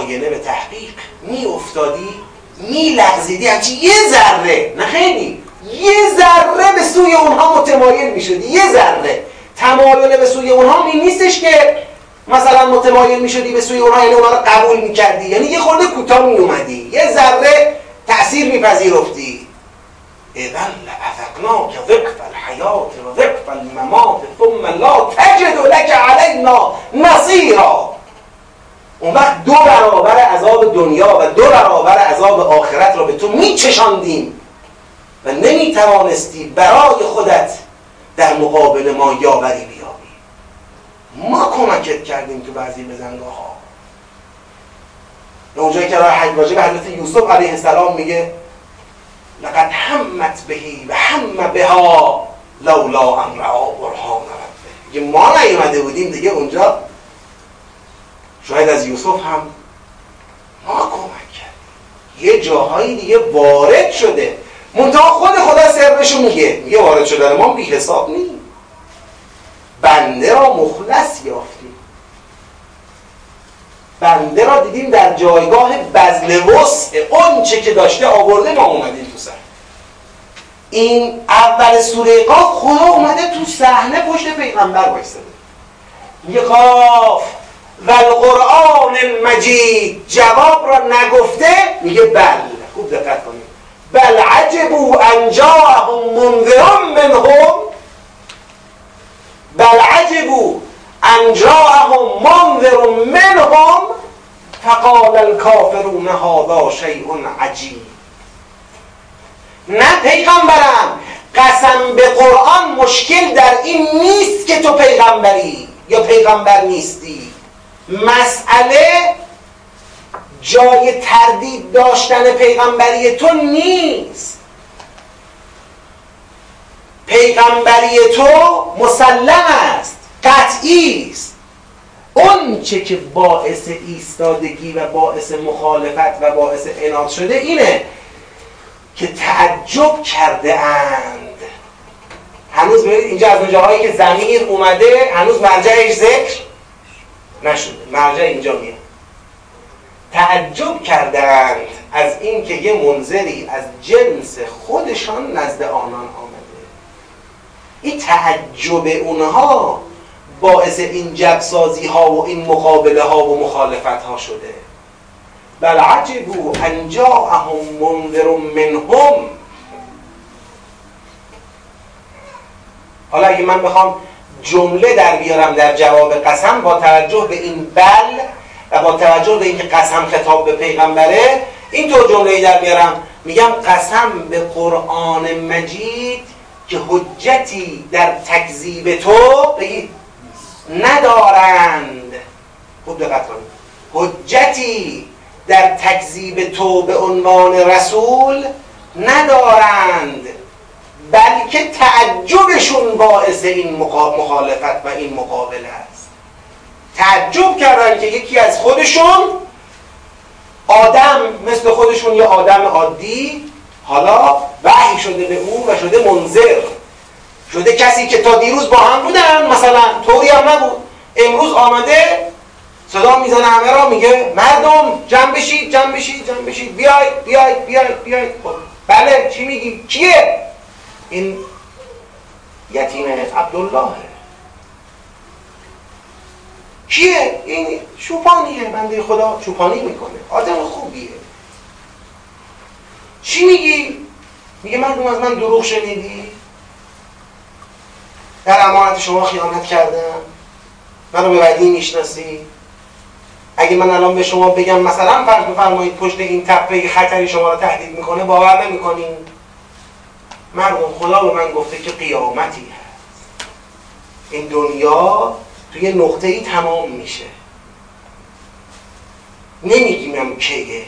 Speaker 1: هر آینه به تحقیق. می افتادی می لغزیدی یه ذره نه خیلی. یه ذره به سوی اونها متمایل می شدی یه ذره. تمایل به سوی اونها این نیستش که مثلا متمایل می شدی به سوی اونها یعنی اونها رو قبول می کردی یعنی یه خورده کوتاه می اومدی یه ذره تأثیر می پذیرفتی اذن که وقف الحیات و وقف الممات ثم لا تجد لك علینا نصیرا. اون وقت دو برابر عذاب دنیا و دو برابر عذاب آخرت را به تو میچشاندیم و نمی‌توانستی برای خودت در مقابل ما یاوری بیابی. ما کمکت کردیم تو بعضی بزنگاه ها اونجایی که راه حج به حضرت یوسف علیه السلام میگه لقد همت بهی و هم بها لولا ان رعا برهان ربه. ما نیومده بودیم دیگه اونجا شاید از یوسف هم ما کمک کرد. یه جاهایی دیگه وارد شده. منتها خود خدا سرشو میگه. میگه وارد شدن ما بی حساب نیست بنده را مخلص یافتیم. بنده را دیدیم در جایگاه بزل وسع. اون چه که داشته آورده ما اومدیم تو سر. این اول سوره قاف خدا اومده تو صحنه پشت پیغمبر وایساده میگه قاف و القرآن المجید جواب را نگفته میگه بل خوب دقت کنید. بل عجبوا ان جاءهم منذر منهم. بل عجبوا ان جاءهم منذر منهم. فقال الكافرون هذا شيء عجیب. نه پیغمبرم قسم به قرآن مشکل در این نیست که تو پیغمبری یا پیغمبر نیستی. مسئله جای تردید داشتن پیغمبری تو نیست. پیغمبری تو مسلم است قطعی است. اون چه که باعث ایستادگی و باعث مخالفت و باعث اناد شده اینه که تعجب کرده اند. هنوز ببینید اینجا از جاهایی که زمیر اومده هنوز مرجعش ذکر نشده مرجع اینجا میاد. تعجب کردند از اینکه یه منظری از جنس خودشان نزد آنان آمده. این تعجب اونها باعث این جبسازی ها و این مقابله ها و مخالفت ها شده. بل عجبو ان جاءهم منذر منهم. حالا اگه من بخوام جمله در بیارم در جواب قسم با توجه به این بل و با توجه به اینکه قسم خطاب به پیغمبره اینطور جمله در میارم میگم قسم به قرآن مجید که حجتی در تکذیب تو ندارند. خوب دقت کنید. حجتی در تکذیب تو به عنوان رسول ندارند. بلکه تعجبشون باعث این مخالفت و این مقابله است. تعجب کردن که یکی از خودشون آدم مثل خودشون یه آدم عادی حالا وحی شده به او و شده منظر شده کسی که تا دیروز با هم بودن مثلا طوری هم نبود. امروز آمده صدا می‌زنه همه را میگه مردم جمع بشید جمع بشید جمع بشید. بیاید بیاید بیاید بیاید خب بله چی میگی؟ کیه؟ این یتیم عبدالله. کیه؟ این شوپانیه بنده خدا شوپانی می‌کنه. آدم خوبیه. چی میگی؟ میگه مردم از من دروغ شنیدی؟ در امانت شما خیانت کردم. منو به بدی می‌شناسی. اگه من الان به شما بگم مثلا فرض بفرمایید پشت این تپه خطری شما رو تهدید می‌کنه باور نمی‌کنین مردم خدا به من گفته که قیامتی هست. این دنیا توی نقطه ای تمام میشه. نمیگیم کیه.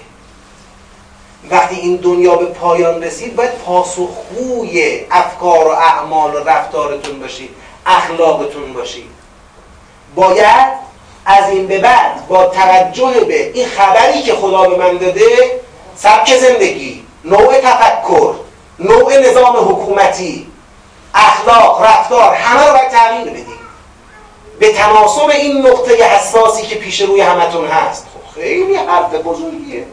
Speaker 1: وقتی این دنیا به پایان رسید باید پاسخگوی افکار و اعمال و رفتارتون باشید اخلاقتون باشید باید از این به بعد با توجه به این خبری که خدا به من داده سبک زندگی نوع تفکر نوع نظام حکومتی اخلاق رفتار همه رو باید تغییر بدیم. به تناسب این نقطه حساسی که پیش روی همتون هست. خب خیلی حرف بزرگیه.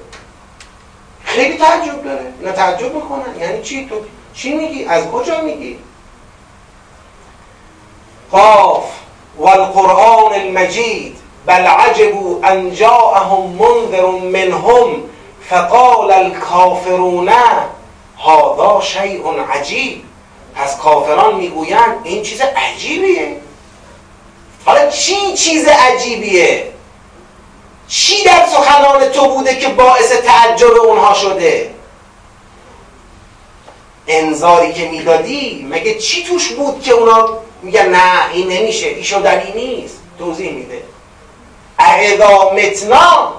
Speaker 1: خیلی تعجب داره. اینا تعجب می‌کنن. یعنی چی؟ تو چی میگی؟ از کجا میگی؟ قاف والقرآن المجید بل عجبوا ان جاءهم منذر منهم فقال الكافرون هذا شیء عجیب. پس کافران می‌گویند این چیز عجیبیه. حالا چی چیز عجیبیه؟ چی در سخنان تو بوده که باعث تعجب اونها شده؟ انذاری که می‌دادی مگه چی توش بود که اونا میگن نه این نمیشه این شدنی نیست. توضیح میده. اعدا متنا.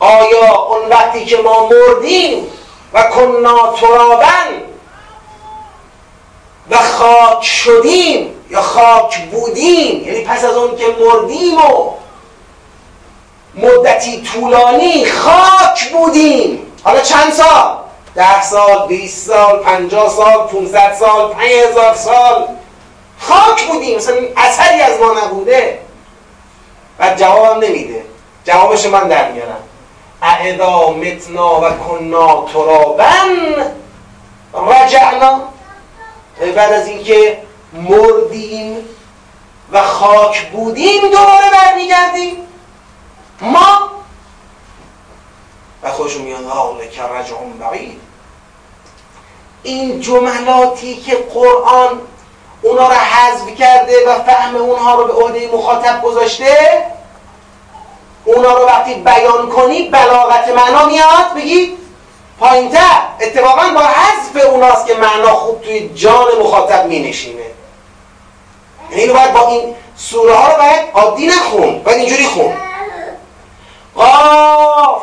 Speaker 1: آیا اون وقتی که ما مردیم و کنا ترابن و خاک شدیم یا خاک بودیم یعنی پس از اون که مردیم و مدتی طولانی خاک بودیم. حالا چند سال؟ ده سال بیست سال پنجاه سال 500 سال پنج هزار سال خاک بودیم. مثلا اثری از ما نبوده. و جواب نمیده. جوابش من در میارم. اعدا متنا و کنا ترابن رجعنا بعد از اینکه مردیم و خاک بودیم دوباره برمیگردیم. ما و خودشون میان که رجع بعید این جملاتی که قرآن اونا رو حذف کرده و فهم اونها رو به عهده مخاطب گذاشته اونا رو وقتی بیان کنی بلاغت معنا میاد بگی پایینتر. اتفاقا با حذف اوناست که معنا خوب توی جان مخاطب می نشینه یعنی باید با این سوره ها رو باید عادی نخون باید اینجوری خون. قاف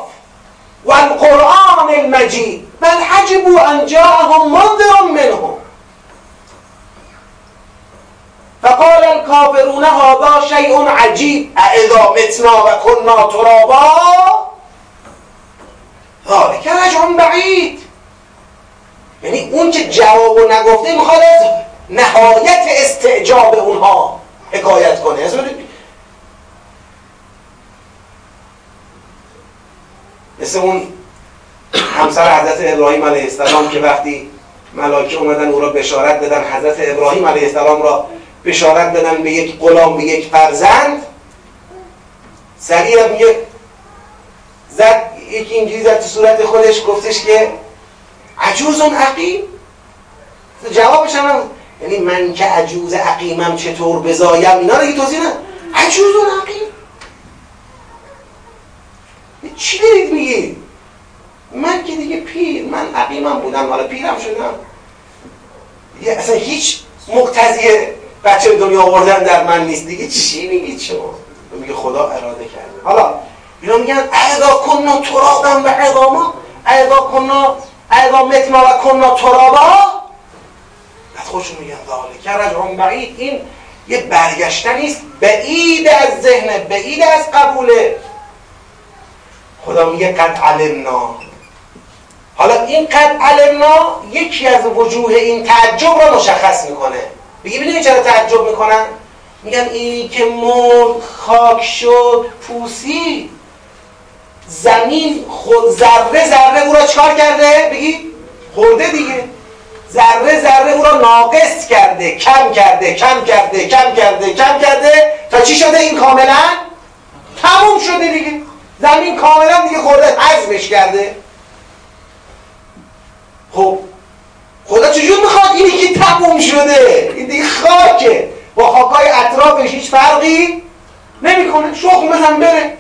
Speaker 1: والقرآن المجید. بل حجبوا ان جاءهم منذر منهم. فقال الكافرون هذا شيء عجيب. اذا متنا و كنا ترابا؟ ذلك رجع بعید یعنی اون که جواب نگفته می‌خواد از نهایت استعجاب اونها حکایت کنه. مثل اون همسر حضرت ابراهیم علیه السلام که وقتی ملائکه اومدن او را بشارت دادن حضرت ابراهیم علیه السلام را بشارت دادن به یک غلام به یک فرزند. سریع میگه زد یکی اینجوری زد تو صورت خودش گفتش که عجوز عقیم. جوابش هم یعنی من که عجوز عقیمم چطور بزایم؟ اینا رو توضیح نه عجوز عقیم. چی دارید میگید من که دیگه پیر من عقیمم بودم حالا پیرم شدم. دیگه اصلا هیچ مقتضی بچه دنیا آوردن در من نیست. دیگه چی میگید شما. میگه خدا اراده کرده. حالا اینا میگن اعدا کنا ترابا و عظاما اعدا کنا اعدا متنا و کنا ترابا. بعد خودشون میگن ذالک. رجعون بعید. این یه برگشتن نیست بعید از ذهن بعید از قبوله. خدا میگه قد علمنا. حالا این قد علمنا یکی از وجوه این تعجب را مشخص می‌کنه. بگی ببینید چرا تعجب می‌کنن؟ میگن این که مرد خاک شد پوسی زمین خود ذره ذره او را چکار کرده؟ بگی خورده دیگه. ذره ذره او را ناقص کرده کم کرده کم کرده کم کرده کم کرده. تا چی شده این کاملا؟ تموم شده دیگه. زمین کاملا دیگه خورده حذفش کرده. خب خدا چجور می‌خواد اینی که تموم شده؟ این دیگه خاکه. با خاکای اطرافش هیچ فرقی نمی‌کنه. شخم بزن بره.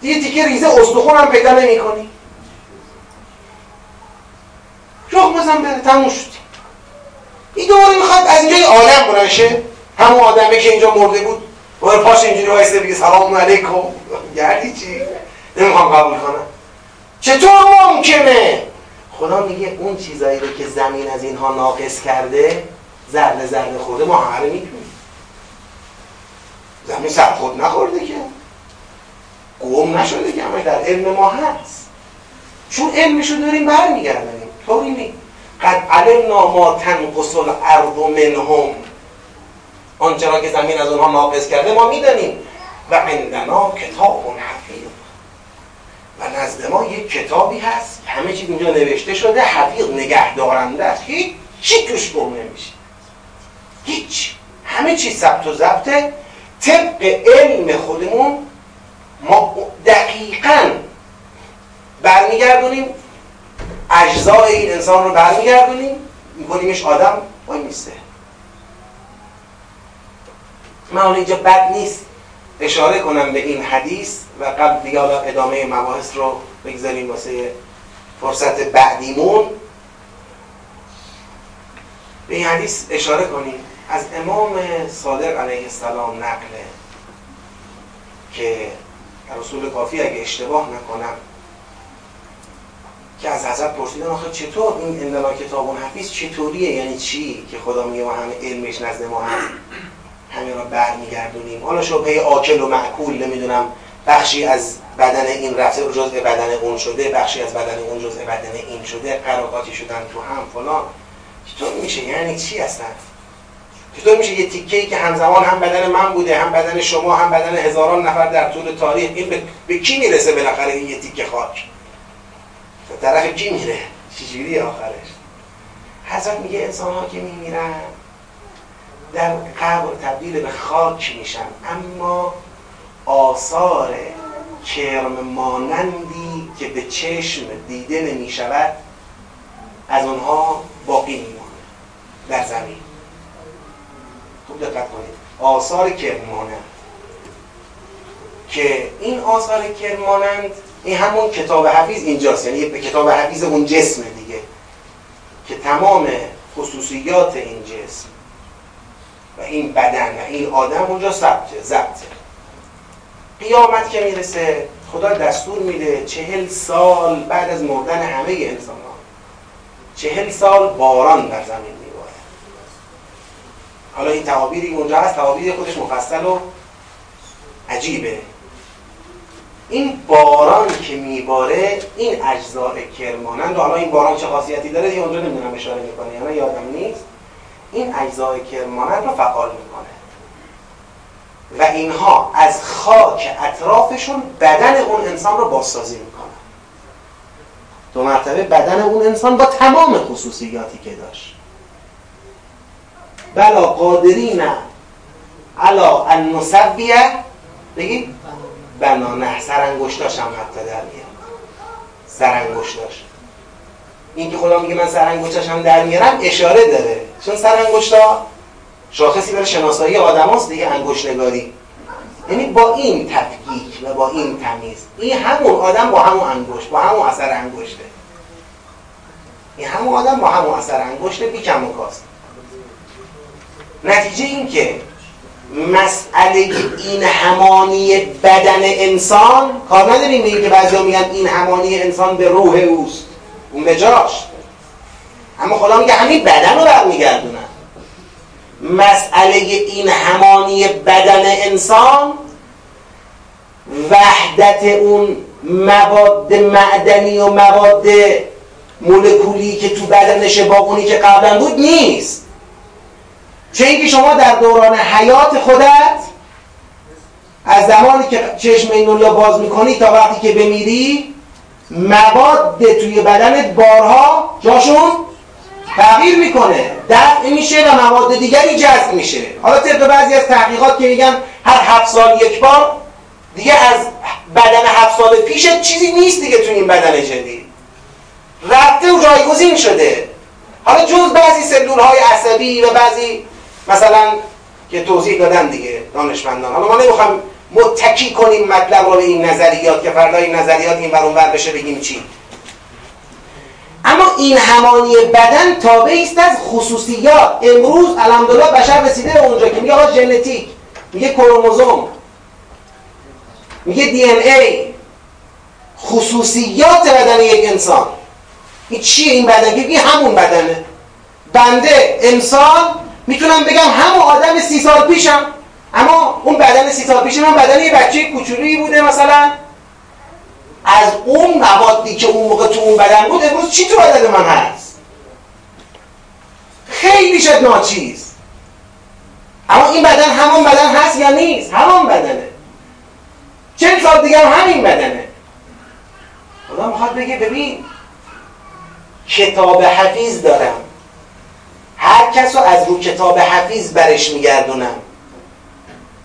Speaker 1: دیگه تیکه ریزه استخون هم پیدا نمی کنی شخم بزن بره. تموم شد. این دوباره می‌خواد از اینجای آدم بنشه همون آدمه که اینجا مرده بود. باید پاش اینجوری وایسته بگه سلام علیکم. یعنی چی؟ نمی‌خوام قبول کنم. چطور ممکنه؟ خدا میگه اون چیزایی رو که زمین از اینها ناقص کرده ذره ذره خورده ما همه می‌دونیم زمین سر خود نخورده که. گم نشده که همه در علم ما هست. چون علمشو داریم برمیگردنیم طوری نیست. قد علمنا ما تنقص الارض منهم. آنچه را که زمین از اونها ناقص کرده ما می‌دانیم. و عندنا کتاب حفیظ. و نزد ما یک کتابی هست همه چیز اینجا نوشته شده حفیظ نگه دارنده است. هیچ توش گم نمیشه. هیچ. همه چیز ثبت و ضبطه طبق علم خودمون ما دقیقا برمیگردونیم. اجزای این انسان رو برمیگردونیم. میکنیمش آدم وای میسته. من حالا اینجا بد نیست اشاره کنم به این حدیث. و قبل دیگه ادامه مباحث رو بگذاریم واسه فرصت بعدیمون. به این حدیث اشاره کنیم. از امام صادق علیه السلام نقله که رسول کافی اگه اشتباه نکنم که از حضرت پرسیدن آخه چطور این اندلا کتاب حفیظ چطوریه؟ یعنی چی؟ که خدا میگه همه علمش نزد ما هست. همه را برمیگردونیم. حالا شبهه آکل و معکول نمی‌دونم بخشی از بدن این رفته جزء بدن اون شده بخشی از بدن اون جزء بدن این شده قراقاتی شدن تو هم فلان. چطور میشه؟ یعنی چی هستن چطور میشه یه تیکه ای که همزمان هم بدن من بوده هم بدن شما هم بدن هزاران نفر در طول تاریخ این به, به کی می‌رسه بالاخره این یه تیکه خاک؟ به طرف کی میره؟ چجوری آخرش؟ حضرت میگه انسان ها که میمیرن در قبر تبدیل به خاک میشن. اما آثار کرم مانندی که به چشم دیده نمی‌شود از اونها باقی میمانه در زمین. خوب دقت کنید. آثار کرم مانند. که این آثار کرم مانند این همون کتاب حفیظ اینجاست یعنی به کتاب حفیظ اون جسم دیگه که تمام خصوصیات این جسم و این بدن و این آدم اونجا ثبته ضبطه قیامت که می‌رسه خدا دستور میده چهل سال بعد از مردن همه انسان ها چهل سال باران بر زمین میباره حالا این تعابیری اونجا هست تعابیر خودش مفصل و عجیبه. این باران که میباره این اجزاء کرمانند. و حالا این باران چه خاصیتی داره؟ دیگه اونجا نمی‌دونم اشاره می‌کنه یعنی یادم نیست. این اجزای کرمانند رو فعال می‌کنه. و اینها از خاک اطرافشون بدن اون انسان رو بازسازی می‌کنن. دو مرتبه بدن اون انسان با تمام خصوصیاتی که داشت. بلا قادرین علا ان نسویه بگید بنانه سرانگشتاش هم حتی در میاد. سرانگشتاش. این که خدا میگه من سرانگشتاش هم در میارم اشاره داره. چون سرانگشتا شاخصی برای شناسایی آدم هست دیگه انگشت نگاری یعنی با این تفکیک و با این تمیز. این همون آدم با همون انگشت با همون اثر انگشته. این همون آدم با همون اثر انگشته بی کم و کاست. نتیجه این که مسئله این همانی بدن انسان کار نداریم که بعضی میگن این همانی انسان به روح اوست. اون به جاش اما خدا میگه همین بدن رو برمیگردونن. مسئله این همانی بدن انسان وحدت اون مواد معدنی و مواد مولکولی که تو بدنش با اونی که قبلا بود نیست. چه اینکه شما در دوران حیات خودت از زمانی که چشم این الله باز می‌کنی تا وقتی که بمیری مواد توی بدنت بارها جاشون تغییر می‌کنه. دفع میشه و مواد دیگری جذب میشه. حالا طبق بعضی از تحقیقات که میگن هر هفت سال یک بار دیگه از بدن هفت سال پیش چیزی نیست دیگه تو این بدن جدید. رفته و جایگزین شده. حالا جز بعضی سلول های عصبی و بعضی مثلا که توضیح دادن دیگه دانشمندان. حالا ما نمی‌خوام متکی کنیم مطلب رو به این نظریات که فردا این نظریات این بر بشه بگیم چی. اما این همانی بدن تابع است از خصوصیات. امروز الحمدلله بشر رسیده به اونجا که میگه آقا ژنتیک میگه کروموزوم میگه دی ان ای. خصوصیات بدن یک انسان. این چیه این بدن؟ که همون بدنه. بنده انسان می‌تونم بگم همون آدم سی سال پیشم. اما اون بدن سی سال پیش من بدن یه بچه کوچولویی بوده مثلا. از اون موادی که اون موقع تو اون بدن بود امروز چی تو بدن من هست؟ خیلی شد ناچیز. اما این بدن همون بدن هست یا نیست؟ همون بدنه. چند سال دیگه هم همین بدنه. خدا می‌خواد بگه ببین کتاب حفیظ دارم. هر کس رو از رو کتاب حفیظ برش میگردونم.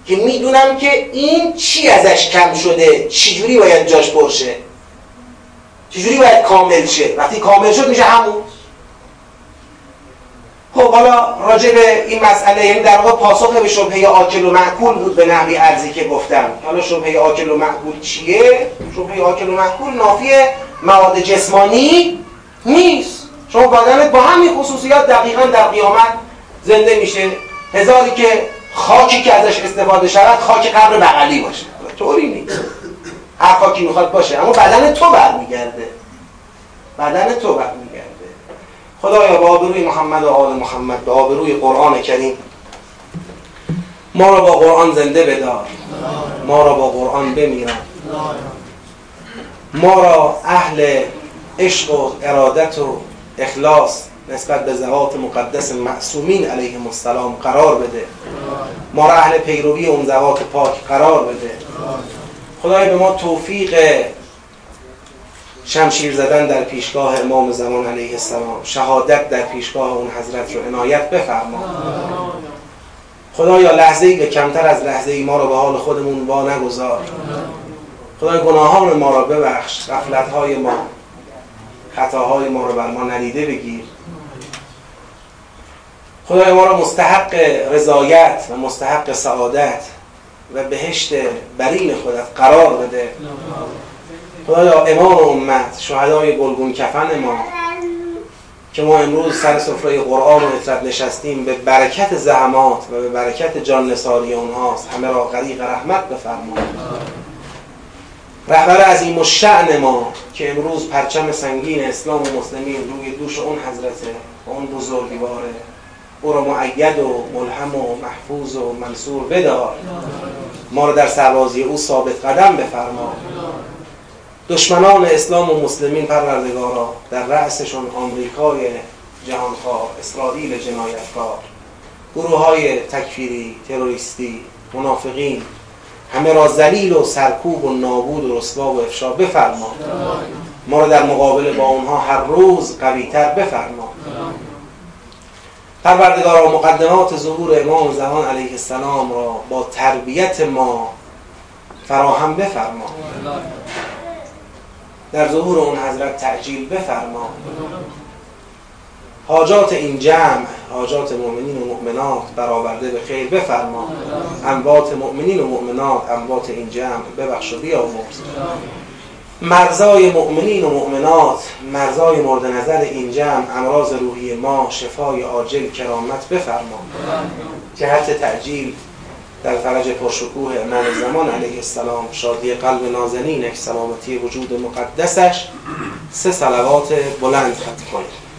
Speaker 1: که می‌دونم که این چی ازش کم شده. چجوری باید جاش پرشه چجوری باید کامل شه؟ وقتی کامل شد میشه همون. خب حالا راجع به این مسئله یعنی در واقع پاسخ به شبهه آکل و معکول بود به نحوی ارزی که گفتم. حالا شبهه آکل و معکول چیه؟ شبهه آکل و معکول نافی مواد جسمانی نیست. شما بدنت با همین خصوصیات دقیقا در قیامت زنده میشه. هزاری که خاکی که ازش استفاده شود خاک قبر بغلی باشه. طوری نیست. هر خاکی می‌خواد باشه. اما بدن تو برمیگرده. بدن تو برمیگرده. خدایا با آبروی محمد و آل محمد به آبروی قرآن کریم ما را با قرآن زنده بدار. ما را با قرآن بمیران. ما را اهل عشق و ارادت و اخلاص نسبت به زهات مقدس معصومین علیهم السلام قرار بده. ما را اهل پیروی اون زهات پاک قرار بده. خدای به ما توفیق شمشیر زدن در پیشگاه امام زمان علیه السلام شهادت در پیشگاه اون حضرت رو عنایت بفرما. خدایا لحظه ای به کمتر از لحظه ای ما رو به حال خودمون با نگذار. خدای گناهان ما را ببخش غفلت های ما خطاهای ما رو بر ما ندیده بگیر. خدای ما را مستحق رضایت و مستحق سعادت و بهشت برین خودت قرار بده. خدایا امام امت شهدای گلگون کفن ما که ما امروز سر سفره قرآن و اطرت نشستیم به برکت زحمات و به برکت جان نساری اونهاست همه را غریق رحمت بفرما رهبر عظیم و شعن ما که امروز پرچم سنگین اسلام و مسلمین روی دوش اون حضرته و اون بزرگواره. او را معید و ملهم و محفوظ و منصور بدار. ما را در سربازی او ثابت قدم بفرما. دشمنان اسلام و مسلمین پروردگارا در رأسشون آمریکای جهانخواه اسرائیل جنایتکار. گروه های تکفیری تروریستی منافقین همه را ذلیل و سرکوب و نابود و رسوا و افشا بفرما. ما را در مقابل با اونها هر روز قویتر بفرما. پروردگارا مقدمات ظهور امام زمان علیه السلام را با تربیت ما فراهم بفرما. در ظهور اون حضرت تعجیل بفرما. حاجات این جمع حاجات مؤمنین و مؤمنات برآورده به خیر بفرما. اموات مؤمنین و مؤمنات اموات این جمع ببخش و بیامرز. مرزای مؤمنین و مؤمنات مرزای مورد نظر این جمع امراض روحی ما شفای عاجل کرامت بفرما. جهت تعجیل در فرج پرشکوه امام زمان علیه السلام شادی قلب نازنینک سلامتی وجود مقدسش. سه سلوات بلند ختم کنید